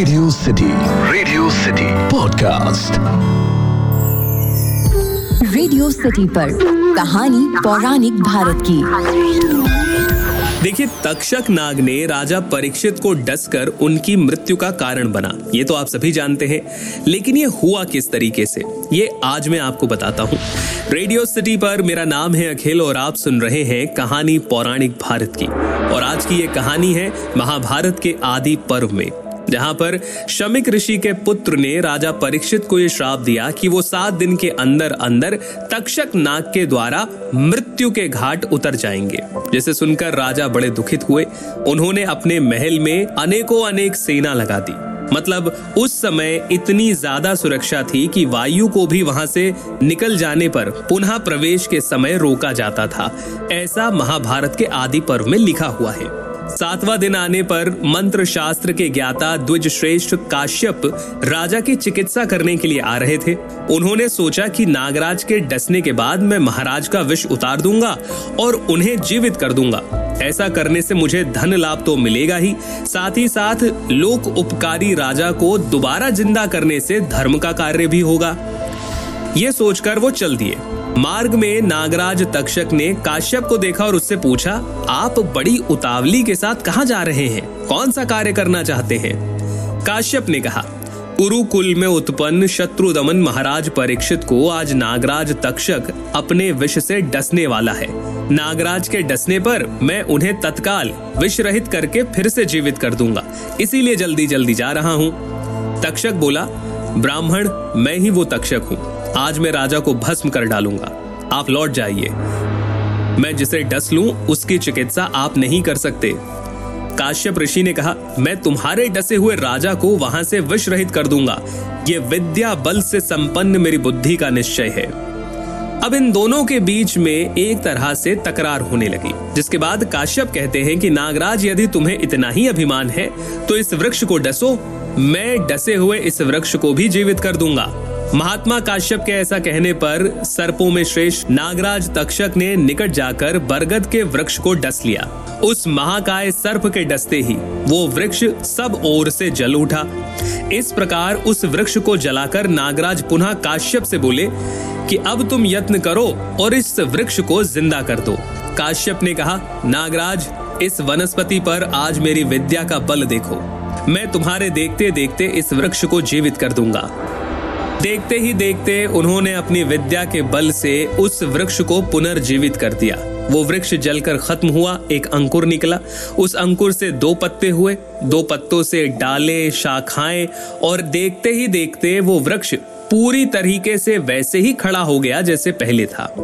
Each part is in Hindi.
Radio City Radio City podcast Radio City पर कहानी पौराणिक भारत की। देखिए तक्षक नाग ने राजा परीक्षित को डसकर उनकी मृत्यु का कारण बना। ये तो आप सभी जानते हैं। लेकिन ये हुआ किस तरीके से? ये आज मैं आपको बताता हूँ। रेडियो सिटी पर मेरा नाम है अखिल और आप सुन रहे हैं कहानी पौराणिक भारत की। और आज की ये कहानी है महाभारत के आदि पर्व में। जहाँ पर शमिक ऋषि के पुत्र ने राजा परीक्षित को यह श्राप दिया कि वो सात दिन के अंदर अंदर तक्षक नाग के द्वारा मृत्यु के घाट उतर जाएँगे। जिसे सुनकर राजा बड़े दुखित हुए। उन्होंने अपने महल में अनेकों अनेक सेना लगा दी। मतलब उस समय इतनी ज़्यादा सुरक्षा थी कि वायु को भी वहाँ से निकल जाने पर पुनः प्रवेश के समय रोका जाता था। ऐसा महाभारत के आदि पर्व में लिखा हुआ है। सातवां दिन आने पर मंत्र शास्त्र के ज्ञाता द्विज श्रेष्ठ काश्यप राजा की चिकित्सा करने के लिए आ रहे थे। उन्होंने सोचा कि नागराज के डसने के बाद मैं महाराज का विष उतार दूँगा और उन्हें जीवित कर दूँगा। ऐसा करने से मुझे धन लाभ तो मिलेगा ही। साथ ही साथ लोक उपकारी राजा को दोबारा ज़िंदा करने से धर्म का कार्य भी होगा। ये सोचकर वो चल दिए। मार्ग में नागराज तक्षक ने काश्यप को देखा और उससे पूछा, आप बड़ी उतावली के साथ कहा जा रहे हैं? कौन सा कार्य करना चाहते हैं? काश्यप ने कहा कुरुकुल में उत्पन्न शत्रु दमन महाराज परीक्षित को आज नागराज तक्षक अपने विष से डसने वाला है। नागराज के डसने पर मैं उन्हें तत्काल विष रहित करके फिर से जीवित कर दूँगा। इसीलिए जल्दी जल्दी जा रहा हूँ। तक्षक बोला, ब्राह्मण, मैं ही वो तक्षक हूँ। आज मैं राजा को भस्म कर डालूँगा। आप लौट जाइए। मैं जिसे डस लूँ, उसकी चिकित्सा आप नहीं कर सकते। काश्यप ऋषि ने कहा, मैं तुम्हारे डसे हुए राजा को वहाँ से विष रहित कर दूँगा। ये विद्या बल से संपन्न मेरी बुद्धि का निश्चय है। अब इन दोनों के बीच में एक तरह से तकरार होने लगी, जिसके बाद काश्यप कहते हैं कि, नागराज, यदि तुम्हें इतना ही अभिमान है तो इस वृक्ष को डसो। मैं डसे हुए इस वृक्ष को भी जीवित कर दूँगा। महात्मा काश्यप के ऐसा कहने पर सर्पों में श्रेष्ठ नागराज तक्षक ने निकट जाकर बरगद के वृक्ष को डस लिया। उस महाकाय सर्प के डसते ही वो वृक्ष सब ओर से जल उठा। इस प्रकार उस वृक्ष को जलाकर नागराज पुनः काश्यप से बोले कि अब तुम यत्न करो और इस वृक्ष को ज़िंदा कर दो। काश्यप ने कहा, नागराज, इस वनस्पति पर आज मेरी विद्या का बल देखो। मैं तुम्हारे देखते देखते इस वृक्ष को जीवित कर दूँगा। देखते ही देखते उन्होंने अपनी विद्या के बल से उस वृक्ष को पुनर्जीवित कर दिया। वो वृक्ष जलकर खत्म हुआ, एक अंकुर निकला। उस अंकुर से दो पत्ते हुए। दो पत्तों से डाले, शाखाएँ, और देखते ही देखते वो वृक्ष पूरी तरीके से वैसे ही खड़ा हो गया जैसे पहले था।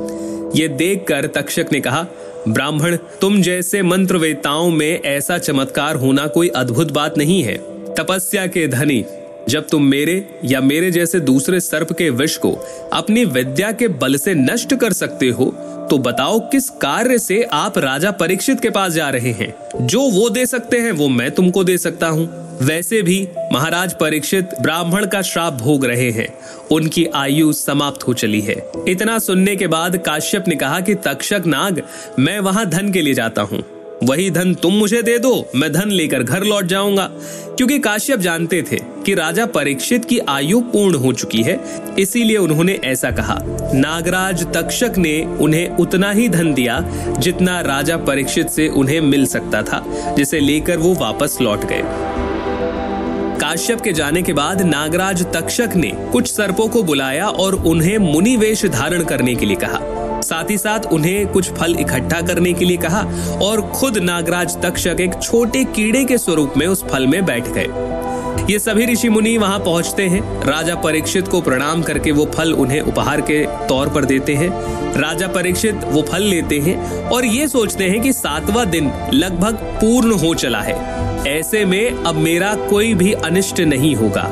ये देखकर तक्षक ने कहा, ब्राह्मण, तुम जैसे मंत्रवेताओं में ऐसा चमत्कार होना कोई अद्भुत बात नहीं है। तपस्या के धनी जब तुम मेरे या मेरे जैसे दूसरे सर्प के विष को अपनी विद्या के बल से नष्ट कर सकते हो तो बताओ किस कार्य से आप राजा परीक्षित के पास जा रहे हैं। जो वो दे सकते हैं, वो मैं तुमको दे सकता हूँ। वैसे भी महाराज परीक्षित ब्राह्मण का श्राप भोग रहे हैं। उनकी आयु समाप्त हो चली है। इतना सुनने के बाद काश्यप ने कहा कि तक्षक नाग, मैं वहाँ धन के लिए जाता हूँ। वही धन तुम मुझे दे दो, मैं धन लेकर घर लौट जाऊँगा। क्योंकि काश्यप जानते थे कि राजा परीक्षित की आयु पूर्ण हो चुकी है, इसीलिए उन्होंने ऐसा कहा। नागराज तक्षक ने उन्हें उतना ही धन दिया जितना राजा परीक्षित से उन्हें मिल सकता था, जिसे लेकर वो वापस लौट गए। काश्यप के जाने के बाद नागराज तक्षक ने कुछ सर्पों को बुलाया और उन्हें मुनि वेश धारण करने के लिए कहा। साथ ही साथ उन्हें कुछ फल इकट्ठा करने के लिए कहा और खुद नागराज तक्षक एक छोटे कीड़े के स्वरूप में उस फल में बैठ गए। ये सभी ऋषि मुनि वहाँ पहुँचते हैं। राजा परीक्षित को प्रणाम करके वो फल उन्हें उपहार के तौर पर देते हैं। राजा परीक्षित वो फल लेते हैं और ये सोचते हैं कि सातवां दिन लगभग पूर्ण हो चला है। ऐसे में अब मेरा कोई भी अनिष्ट नहीं होगा।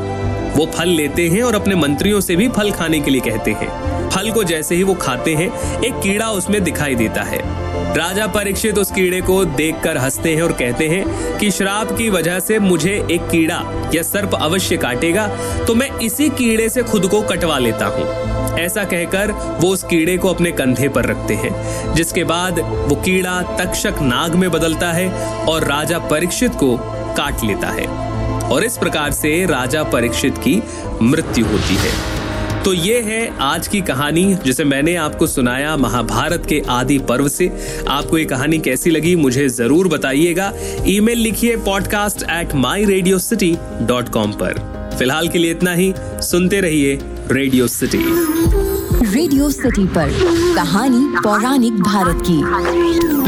वो फल लेते हैं और अपने मंत्रियों से भी फल खाने के लिए कहते हैं। फल को जैसे ही वो खाते हैं, एक कीड़ा उसमें दिखाई देता है। राजा परीक्षित उस कीड़े को देखकर हँसते हैं और कहते हैं कि श्राप की वजह से मुझे एक कीड़ा या सर्प अवश्य काटेगा तो मैं इसी कीड़े से खुद को कटवा लेता हूँ। ऐसा कहकर वो उस कीड़े को अपने कंधे पर रखते हैं, जिसके बाद वो कीड़ा तक्षक नाग में बदलता है और राजा परीक्षित को काट लेता है। और इस प्रकार से राजा परीक्षित की मृत्यु होती है। तो ये है आज की कहानी, जिसे मैंने आपको सुनाया महाभारत के आदि पर्व से। आपको ये कहानी कैसी लगी, मुझे ज़रूर बताइएगा। ईमेल लिखिए podcast at my radio city dot com पर। फ़िलहाल के लिए इतना ही, सुनते रहिए रेडियो सिटी रेडियो सिटी पर, कहानी पौराणिक भारत की।